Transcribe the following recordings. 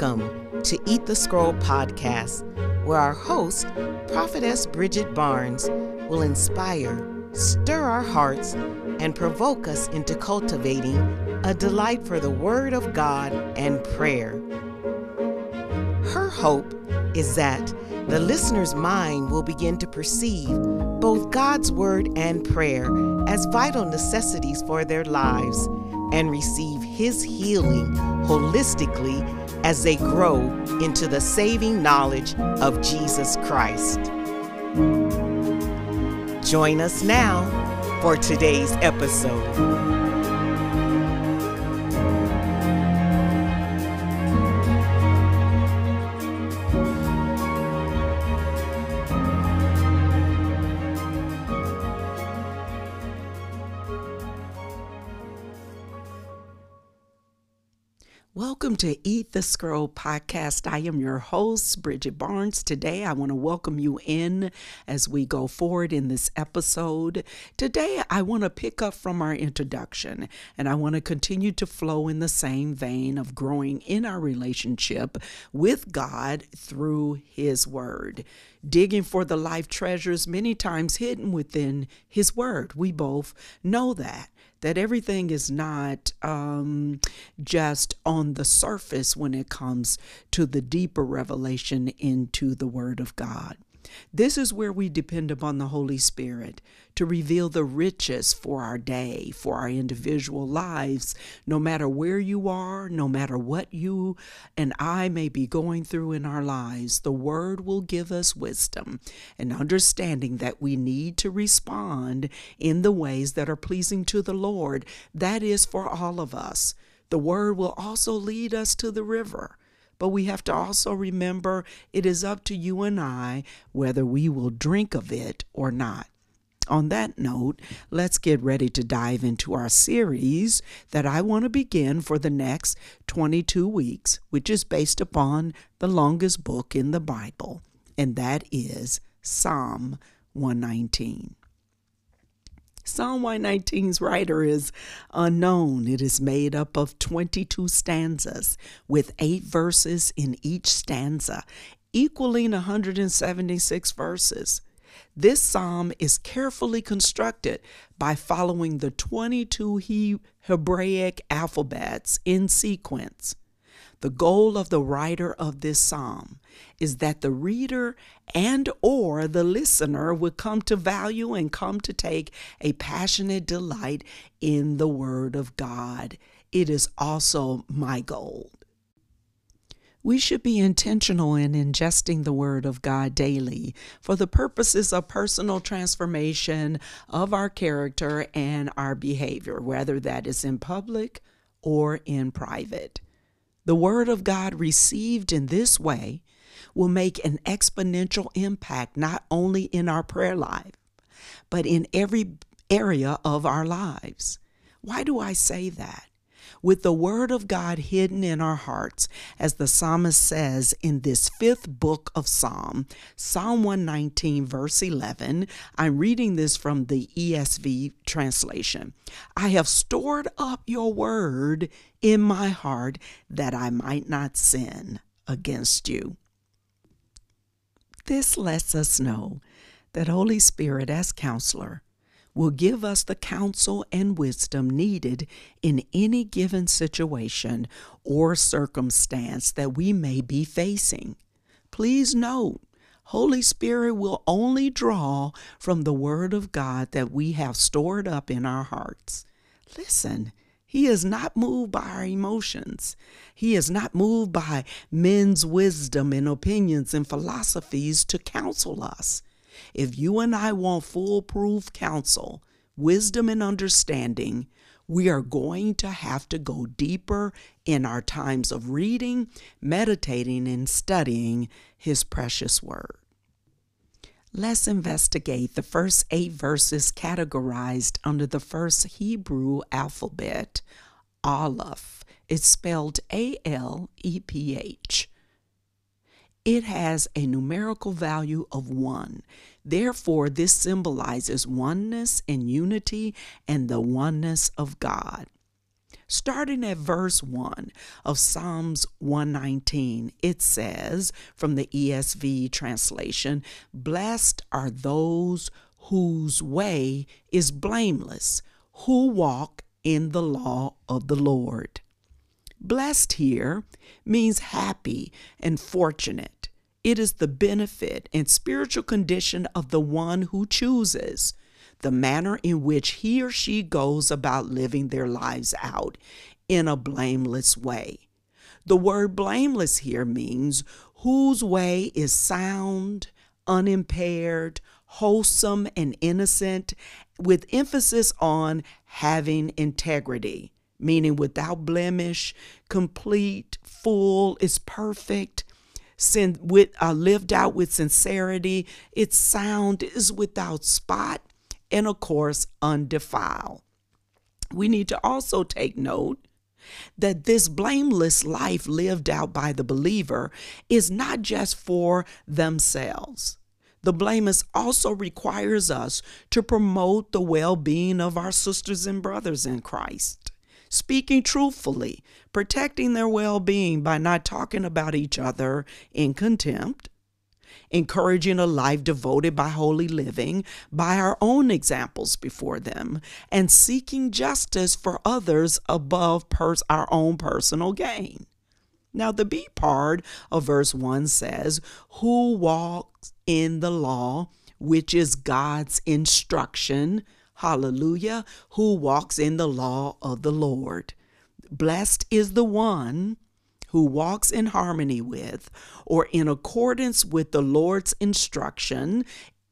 Welcome to Eat the Scroll podcast, where our host, Prophetess Bridget Barnes, will inspire, stir our hearts, and provoke us into cultivating a delight for the Word of God and prayer. Her hope is that the listener's mind will begin to perceive both God's Word and prayer as vital necessities for their lives and receive His healing holistically as they grow into the saving knowledge of Jesus Christ. Join us now for today's episode. Welcome to Eat the Scroll podcast. I am your host, Bridget Barnes. Today, I want to welcome you in as we go forward in this episode. Today, I want to pick up from our introduction and I want to continue to flow in the same vein of growing in our relationship with God through His Word digging for the life treasures many times hidden within His Word. We both know that that everything is not um, just on the surface when it comes to the deeper revelation into the Word of God. This is where we depend upon the Holy Spirit to reveal the riches for our day, for our individual lives, no matter where you are, no matter what you and I may be going through in our lives. The Word will give us wisdom and understanding that we need to respond in the ways that are pleasing to the Lord. That is for all of us. The Word will also lead us to the river. But we have to also remember it is up to you and I whether we will drink of it or not. On that note, let's get ready to dive into our series that I want to begin for the next 22 weeks, which is based upon the longest book in the Bible, and that is Psalm 119. Psalm 119's writer is unknown. It is made up of 22 stanzas with eight verses in each stanza, equaling 176 verses. This psalm is carefully constructed by following the 22 Hebraic alphabets in sequence. The goal of the writer of this psalm is that the reader and or the listener would come to value and come to take a passionate delight in the word of God. It is also my goal. We should be intentional in ingesting the Word of God daily for the purposes of personal transformation of our character and our behavior, whether that is in public or in private. The Word of God received in this way will make an exponential impact not only in our prayer life, but in every area of our lives. Why do I say that? With the Word of God hidden in our hearts, as the psalmist says in this fifth book of Psalm, Psalm 119, verse 11. I'm reading this from the ESV translation. I have stored up your word in my heart that I might not sin against you. This lets us know that Holy Spirit, as counselor, will give us the counsel and wisdom needed in any given situation or circumstance that we may be facing. Please note, Holy Spirit will only draw from the Word of God that we have stored up in our hearts. Listen, He is not moved by our emotions. He is not moved by men's wisdom and opinions and philosophies to counsel us. If you and I want foolproof counsel, wisdom, and understanding, we are going to have to go deeper in our times of reading, meditating, and studying His precious Word. Let's investigate the first eight verses categorized under the first Hebrew alphabet, Aleph. It's spelled A L E P H it has a numerical value of one. Therefore, this symbolizes oneness and unity and the oneness of God. Starting at verse 1 of Psalms 119, it says from the ESV translation Blessed are those whose way is blameless, who walk in the law of the Lord. Blessed here means happy and fortunate. It is the benefit and spiritual condition of the one who chooses the manner in which he or she goes about living their lives out in a blameless way. The word blameless here means whose way is sound, unimpaired, wholesome, and innocent, with emphasis on having integrity, meaning without blemish, complete, full, is perfect. Sin, with uh, lived out with sincerity, its sound is without spot, and of course, undefiled. We need to also take note that this blameless life lived out by the believer is not just for themselves. The blameless also requires us to promote the well being of our sisters and brothers in Christ. Speaking truthfully, protecting their well being by not talking about each other in contempt, encouraging a life devoted by holy living, by our own examples before them, and seeking justice for others above pers- our own personal gain. Now, the B part of verse 1 says, Who walks in the law, which is God's instruction? Hallelujah. Who walks in the law of the Lord? Blessed is the one who walks in harmony with or in accordance with the Lord's instruction,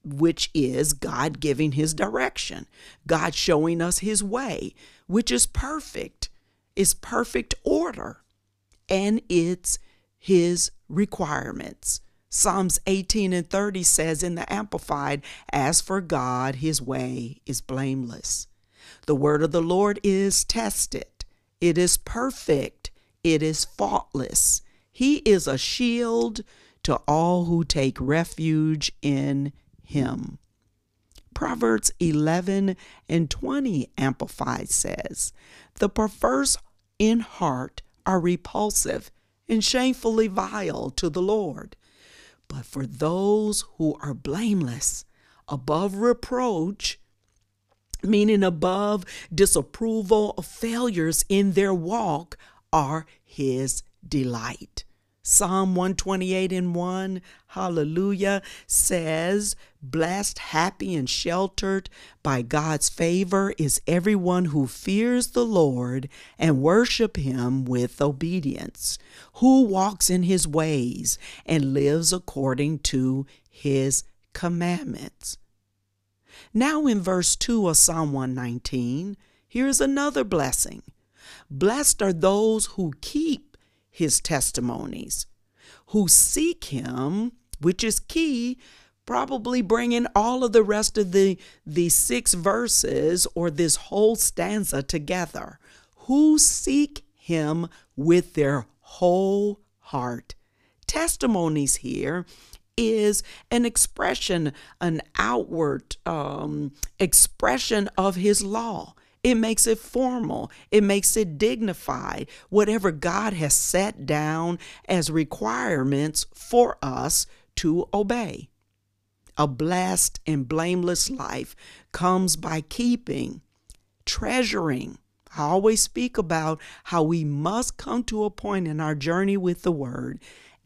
which is God giving his direction, God showing us his way, which is perfect, is perfect order, and it's his requirements. Psalms 18 and 30 says in the Amplified, As for God, his way is blameless. The word of the Lord is tested, it is perfect, it is faultless. He is a shield to all who take refuge in him. Proverbs 11 and 20 Amplified says, The perverse in heart are repulsive and shamefully vile to the Lord. But for those who are blameless, above reproach, meaning above disapproval of failures in their walk, are his delight. Psalm 128 and 1, hallelujah, says, Blessed, happy, and sheltered by God's favor is everyone who fears the Lord and worship him with obedience, who walks in his ways and lives according to his commandments. Now, in verse 2 of Psalm 119, here's another blessing. Blessed are those who keep his testimonies, who seek him, which is key, probably bringing all of the rest of the, the six verses or this whole stanza together, who seek him with their whole heart. Testimonies here is an expression, an outward um, expression of his law. It makes it formal. It makes it dignified. Whatever God has set down as requirements for us to obey. A blessed and blameless life comes by keeping, treasuring. I always speak about how we must come to a point in our journey with the Word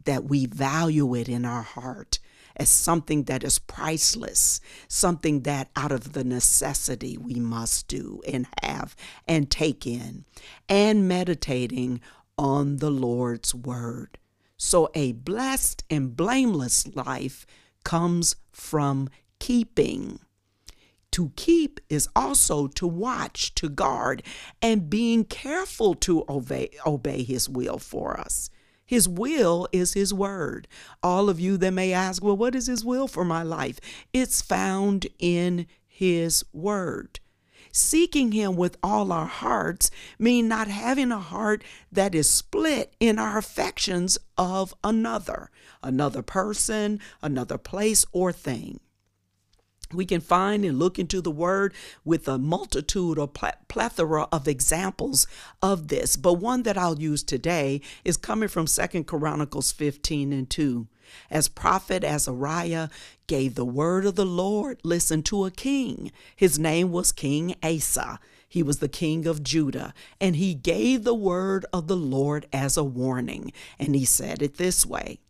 that we value it in our heart as something that is priceless, something that out of the necessity we must do and have and take in, and meditating on the Lord's word. So, a blessed and blameless life comes from keeping. To keep is also to watch, to guard, and being careful to obey, obey His will for us. His will is His word. All of you that may ask, well, what is His will for my life? It's found in His word. Seeking Him with all our hearts mean not having a heart that is split in our affections of another, another person, another place, or thing. We can find and look into the word with a multitude or plethora of examples of this. But one that i'll use today is coming from second chronicles 15 and 2 as prophet azariah gave the word of the lord listen to a king. His name was king asa. He was the king of Judah, and he gave the word of the Lord as a warning. And he said it this way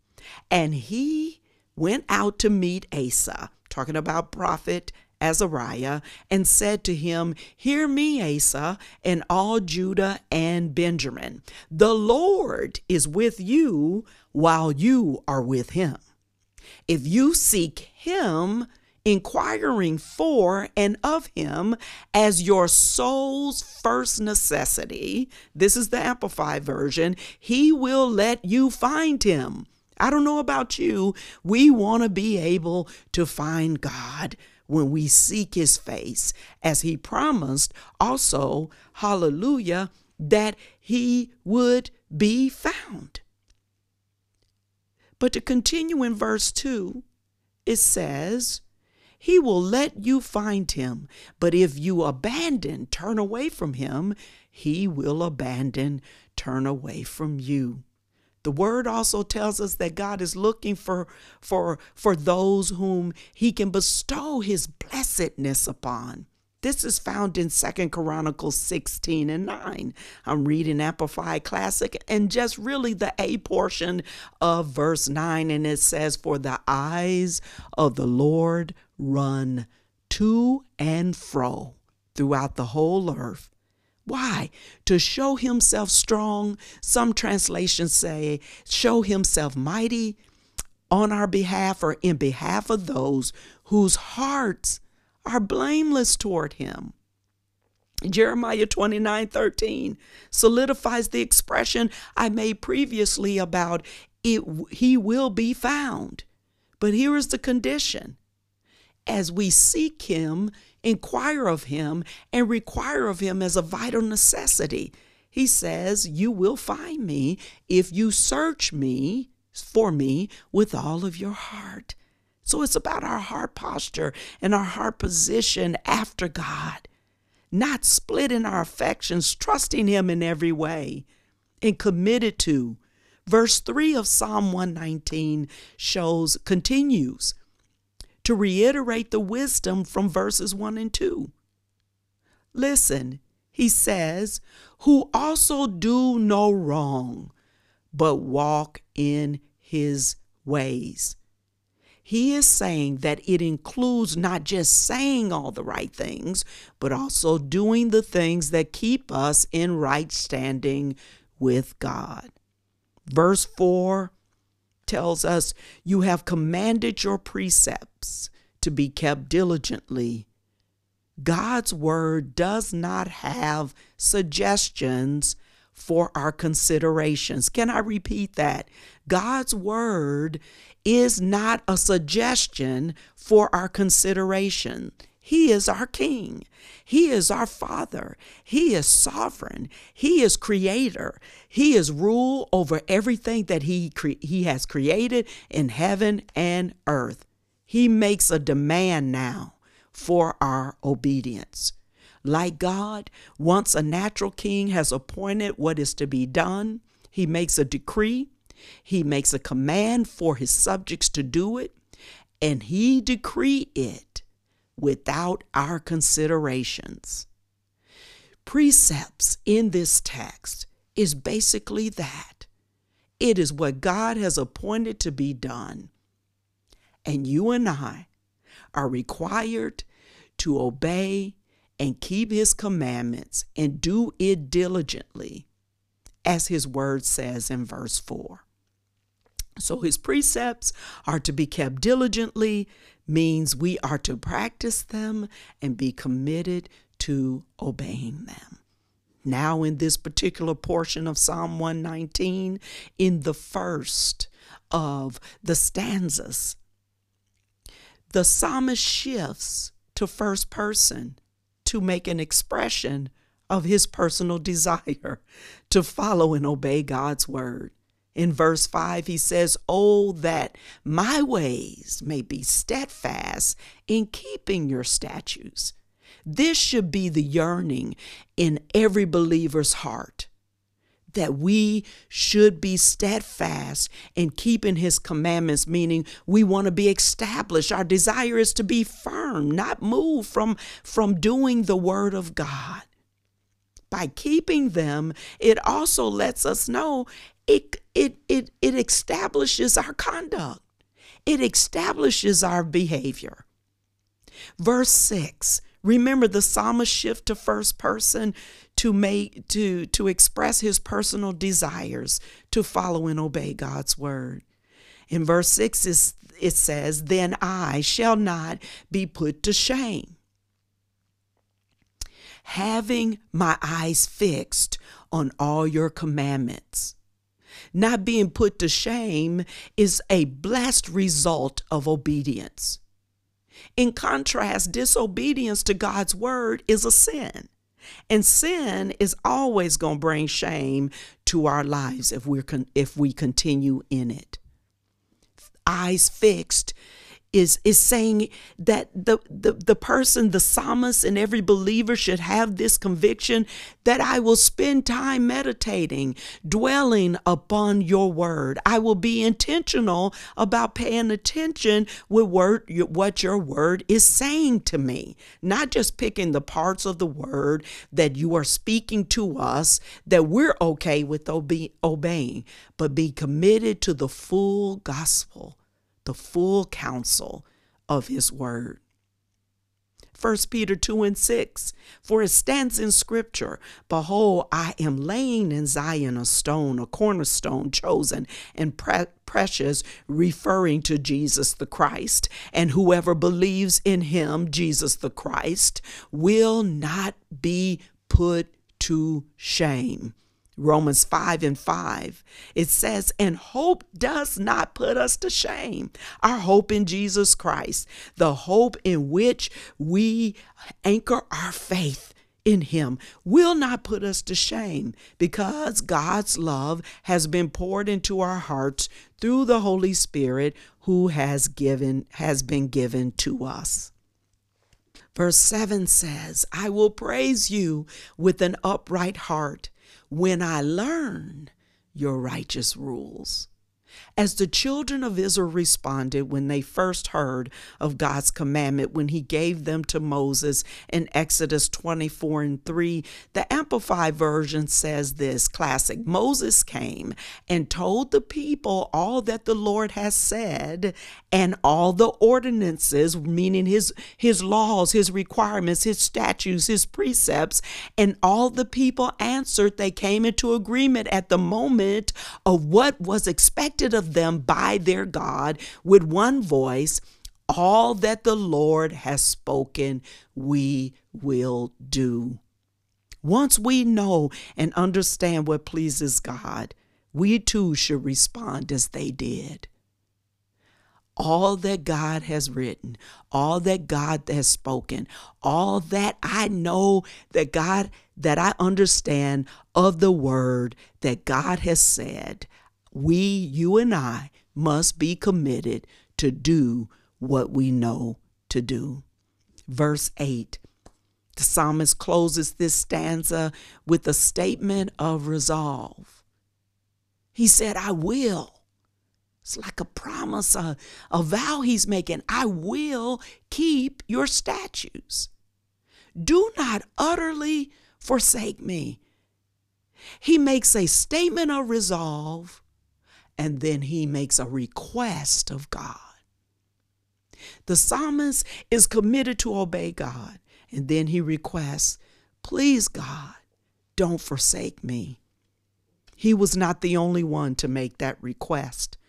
And he went out to meet Asa, talking about prophet Azariah, and said to him, Hear me, Asa, and all Judah and Benjamin. The Lord is with you while you are with him. If you seek him, inquiring for and of him as your soul's first necessity. This is the Amplified version. He will let you find him. I don't know about you. We want to be able to find God when we seek his face, as he promised also, hallelujah, that he would be found. But to continue in verse 2, it says, He will let you find him, but if you abandon, turn away from him, he will abandon, turn away from you. The word also tells us that God is looking for for for those whom he can bestow his blessedness upon. This is found in Second Chronicles 16 and 9. I'm reading Amplified Classic and just really the A portion of verse 9. And it says, For the eyes of the Lord run to and fro throughout the whole earth why? To show himself strong. Some translations say, show himself mighty on our behalf or in behalf of those whose hearts are blameless toward him. Jeremiah 29 13 solidifies the expression I made previously about it, he will be found. But here is the condition as we seek him, inquire of him and require of him as a vital necessity. He says, You will find me if you search me for me with all of your heart. So it's about our heart posture and our heart position after God, not split in our affections, trusting Him in every way and committed to. Verse 3 of Psalm 119 shows, continues, to reiterate the wisdom from verses 1 and 2. Listen, he says, who also do no wrong, but walk in his ways. He is saying that it includes not just saying all the right things, but also doing the things that keep us in right standing with God. Verse 4 tells us, You have commanded your precepts to be kept diligently. God's word does not have suggestions for our considerations. Can I repeat that? God's word is not a suggestion for our consideration. He is our King. He is our Father. He is sovereign. He is creator. He is rule over everything that he, cre- he has created in heaven and earth. He makes a demand now for our obedience. Like God, once a natural king has appointed what is to be done, he makes a decree, he makes a command for his subjects to do it, and he decree it without our considerations. Precepts in this text is basically that it is what God has appointed to be done. And you and I are required to obey and keep His commandments and do it diligently, as His word says in verse 4. So His precepts are to be kept diligently, means we are to practice them and be committed to obeying them. Now, in this particular portion of Psalm 119, in the first of the stanzas, the psalmist shifts to first person to make an expression of his personal desire to follow and obey God's word. In verse 5, he says, Oh, that my ways may be steadfast in keeping your statutes. This should be the yearning in every believer's heart that we should be steadfast in keeping his commandments, meaning we want to be established. Our desire is to be firm, not move from, from doing the word of God. By keeping them, it also lets us know it, it, it, it establishes our conduct. It establishes our behavior. Verse 6 Remember the psalmist shift to first person to make to to express his personal desires to follow and obey God's word. In verse 6 is it says, "Then I shall not be put to shame." Having my eyes fixed on all your commandments. Not being put to shame is a blessed result of obedience. In contrast, disobedience to God's word is a sin. And sin is always going to bring shame to our lives if we're con- if we continue in it. Eyes fixed is is saying that the, the the person the psalmist and every believer should have this conviction that I will spend time meditating dwelling upon your word. I will be intentional about paying attention with word what your word is saying to me not just picking the parts of the word that you are speaking to us that we're okay with obe- obeying but be committed to the full gospel the full counsel of his word. 1 Peter 2 and 6 For it stands in Scripture, Behold, I am laying in Zion a stone, a cornerstone chosen and pre- precious, referring to Jesus the Christ. And whoever believes in him, Jesus the Christ, will not be put to shame. Romans 5 and 5. It says, And hope does not put us to shame. Our hope in Jesus Christ, the hope in which we anchor our faith in Him, will not put us to shame because God's love has been poured into our hearts through the Holy Spirit who has given has been given to us. Verse 7 says, I will praise you with an upright heart when I learn your righteous rules. As the children of Israel responded when they first heard of God's commandment when he gave them to Moses in Exodus 24 and 3, the Amplified Version says this classic Moses came and told the people all that the Lord has said and all the ordinances, meaning his, his laws, his requirements, his statutes, his precepts, and all the people answered. They came into agreement at the moment of what was expected of them by their God with one voice. All that the Lord has spoken, we will do. Once we know and understand what pleases God, we too should respond as they did all that God has written, all that God has spoken, all that I know that God, that I understand of the word that God has said, we, you and I, must be committed to do what we know to do. Verse 8 the psalmist closes this stanza with a statement of resolve. He said, I will. It's like a promise, a, a vow he's making. I will keep your statutes. Do not utterly forsake me. He makes a statement of resolve and then he makes a request of God. The psalmist is committed to obey God and then he requests, Please, God, don't forsake me. He was not the only one to make that request.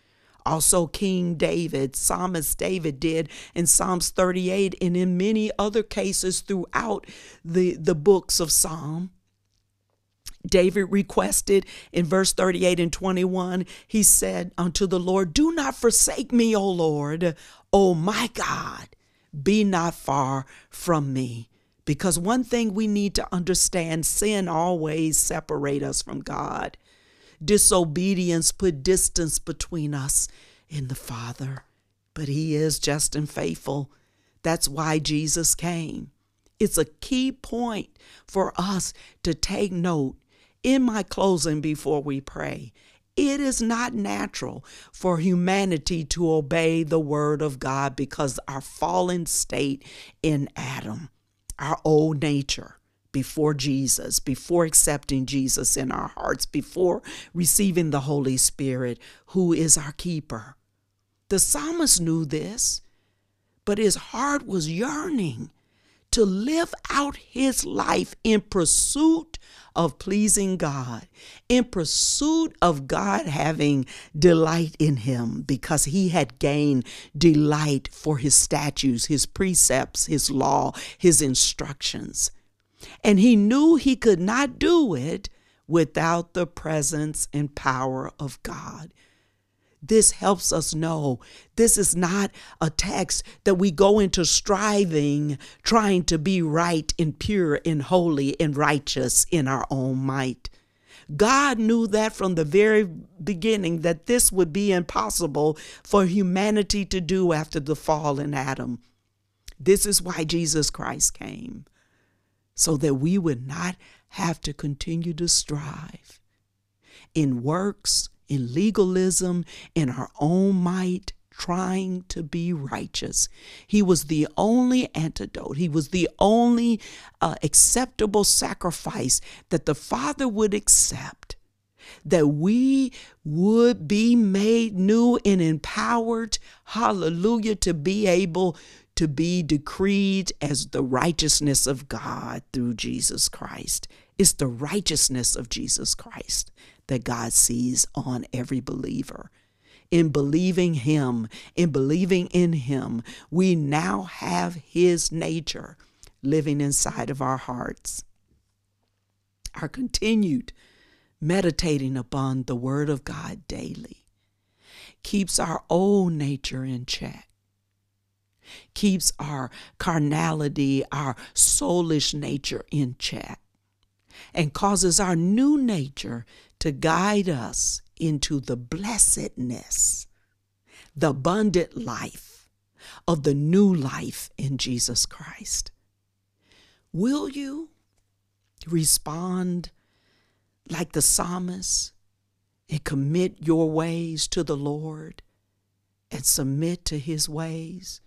Also, King David, Psalmist David did in Psalms 38 and in many other cases throughout the, the books of Psalm. David requested in verse 38 and 21, he said unto the Lord, Do not forsake me, O Lord, O my God, be not far from me. Because one thing we need to understand sin always separate us from God. Disobedience put distance between us and the Father. But He is just and faithful. That's why Jesus came. It's a key point for us to take note in my closing before we pray. It is not natural for humanity to obey the word of God because our fallen state in Adam, our old nature, before Jesus, before accepting Jesus in our hearts, before receiving the Holy Spirit, who is our keeper. The psalmist knew this, but his heart was yearning to live out his life in pursuit of pleasing God, in pursuit of God having delight in him, because he had gained delight for his statutes, his precepts, his law, his instructions. And he knew he could not do it without the presence and power of God. This helps us know this is not a text that we go into striving, trying to be right and pure and holy and righteous in our own might. God knew that from the very beginning that this would be impossible for humanity to do after the fall in Adam. This is why Jesus Christ came, so that we would not have to continue to strive in works in legalism, in our own might, trying to be righteous. He was the only antidote, He was the only uh, acceptable sacrifice that the Father would accept. That we would be made new and empowered, hallelujah, to be able to be decreed as the righteousness of God through Jesus Christ. It's the righteousness of Jesus Christ that God sees on every believer. In believing Him, in believing in Him, we now have His nature living inside of our hearts. Our continued meditating upon the Word of God daily keeps our old nature in check keeps our carnality, our soulish nature in check, and causes our new nature to guide us into the blessedness, the abundant life of the new life in Jesus Christ. Will you respond like the psalmist and commit your ways to the Lord and submit to his ways?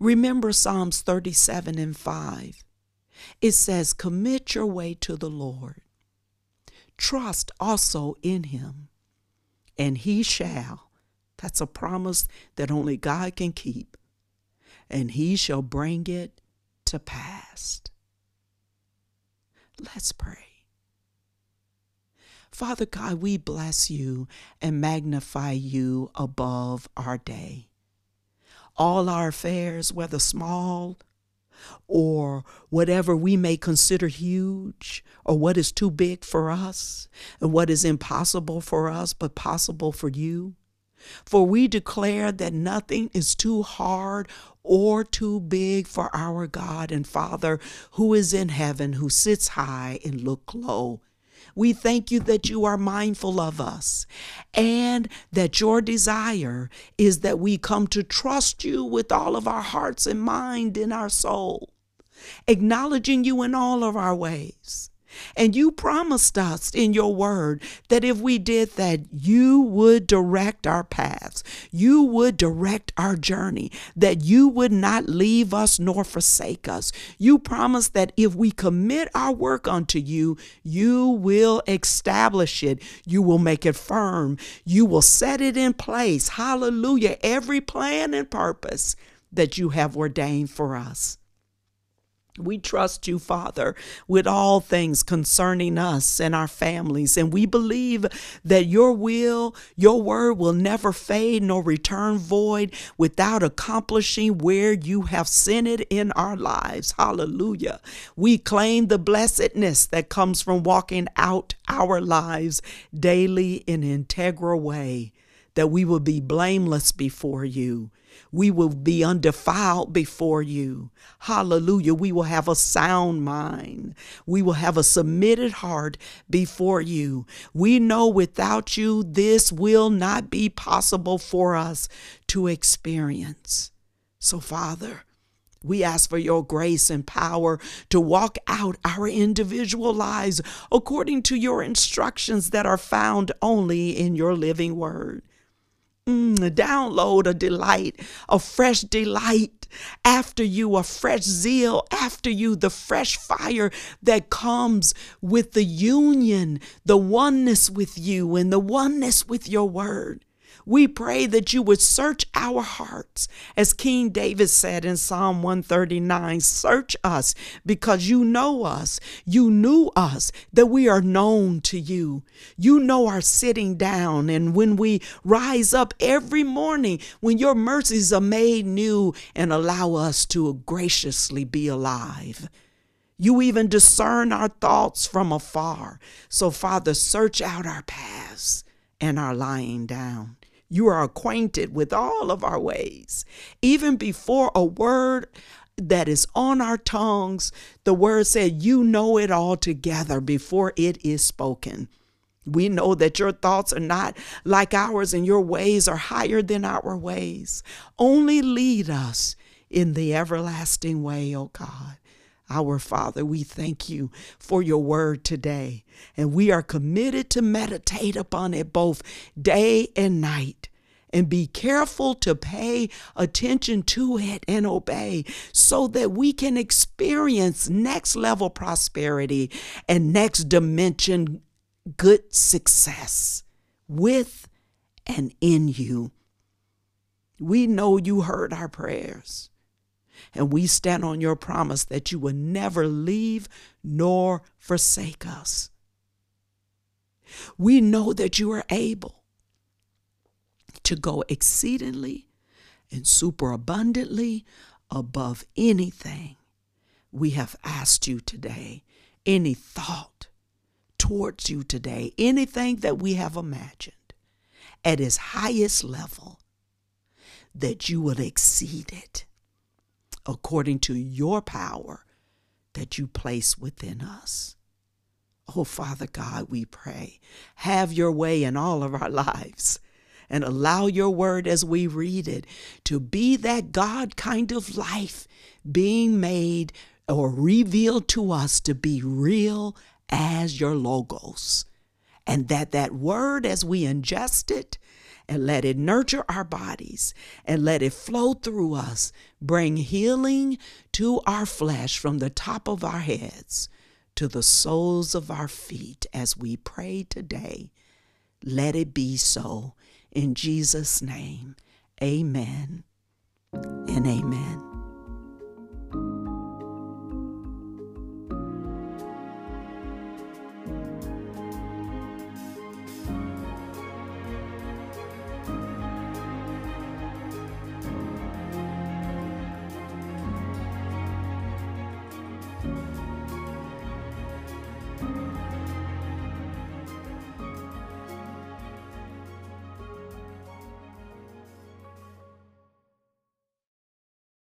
Remember Psalms 37 and 5. It says, Commit your way to the Lord trust also in him, and he shall. That's a promise that only God can keep, and he shall bring it to pass. Let's pray. Father God, we bless you and magnify you above our day. All our affairs, whether small or whatever we may consider huge or what is too big for us and what is impossible for us but possible for you. For we declare that nothing is too hard or too big for our God and Father who is in heaven, who sits high and looks low. We thank you that you are mindful of us and that your desire is that we come to trust you with all of our hearts and mind and our soul, acknowledging you in all of our ways and you promised us in your word that if we did that, you would direct our paths. You would direct our journey, that you would not leave us nor forsake us. You promised that if we commit our work unto you, you will establish it. You will make it firm. You will set it in place. Hallelujah. Every plan and purpose that you have ordained for us. We trust you, Father, with all things concerning us and our families. And we believe that your will, your word will never fade nor return void without accomplishing where you have sent it in our lives. Hallelujah. We claim the blessedness that comes from walking out our lives daily in integral way that we will be blameless before you. We will be undefiled before you. Hallelujah. We will have a sound mind. We will have a submitted heart before you. We know without you, this will not be possible for us to experience. So, Father, we ask for your grace and power to walk out our individual lives according to your instructions that are found only in your living word. Mm, download a delight, a fresh delight after you, a fresh zeal after you, the fresh fire that comes with the union, the oneness with you, and the oneness with your word. We pray that you would search our hearts. As King David said in Psalm 139 Search us because you know us. You knew us, that we are known to you. You know our sitting down and when we rise up every morning, when your mercies are made new and allow us to graciously be alive. You even discern our thoughts from afar. So, Father, search out our paths and our lying down. You are acquainted with all of our ways. Even before a word that is on our tongues, the word said, You know it all together before it is spoken. We know that your thoughts are not like ours and your ways are higher than our ways. Only lead us in the everlasting way, O God. Our Father, we thank you for your word today, and we are committed to meditate upon it both day and night. And be careful to pay attention to it and obey so that we can experience next level prosperity and next dimension good success with and in you. We know you heard our prayers. And we stand on your promise that you will never leave nor forsake us. We know that you are able to go exceedingly and superabundantly above anything we have asked you today, any thought towards you today, anything that we have imagined at its highest level, that you will exceed it according to your power that you place within us. Oh, Father God, we pray, have your way in all of our lives and allow your word as we read it to be that God kind of life being made or revealed to us to be real as your logos. And that that word, as we ingest it, and let it nurture our bodies and let it flow through us, bring healing to our flesh from the top of our heads to the soles of our feet as we pray today. Let it be so. In Jesus' name, amen and amen.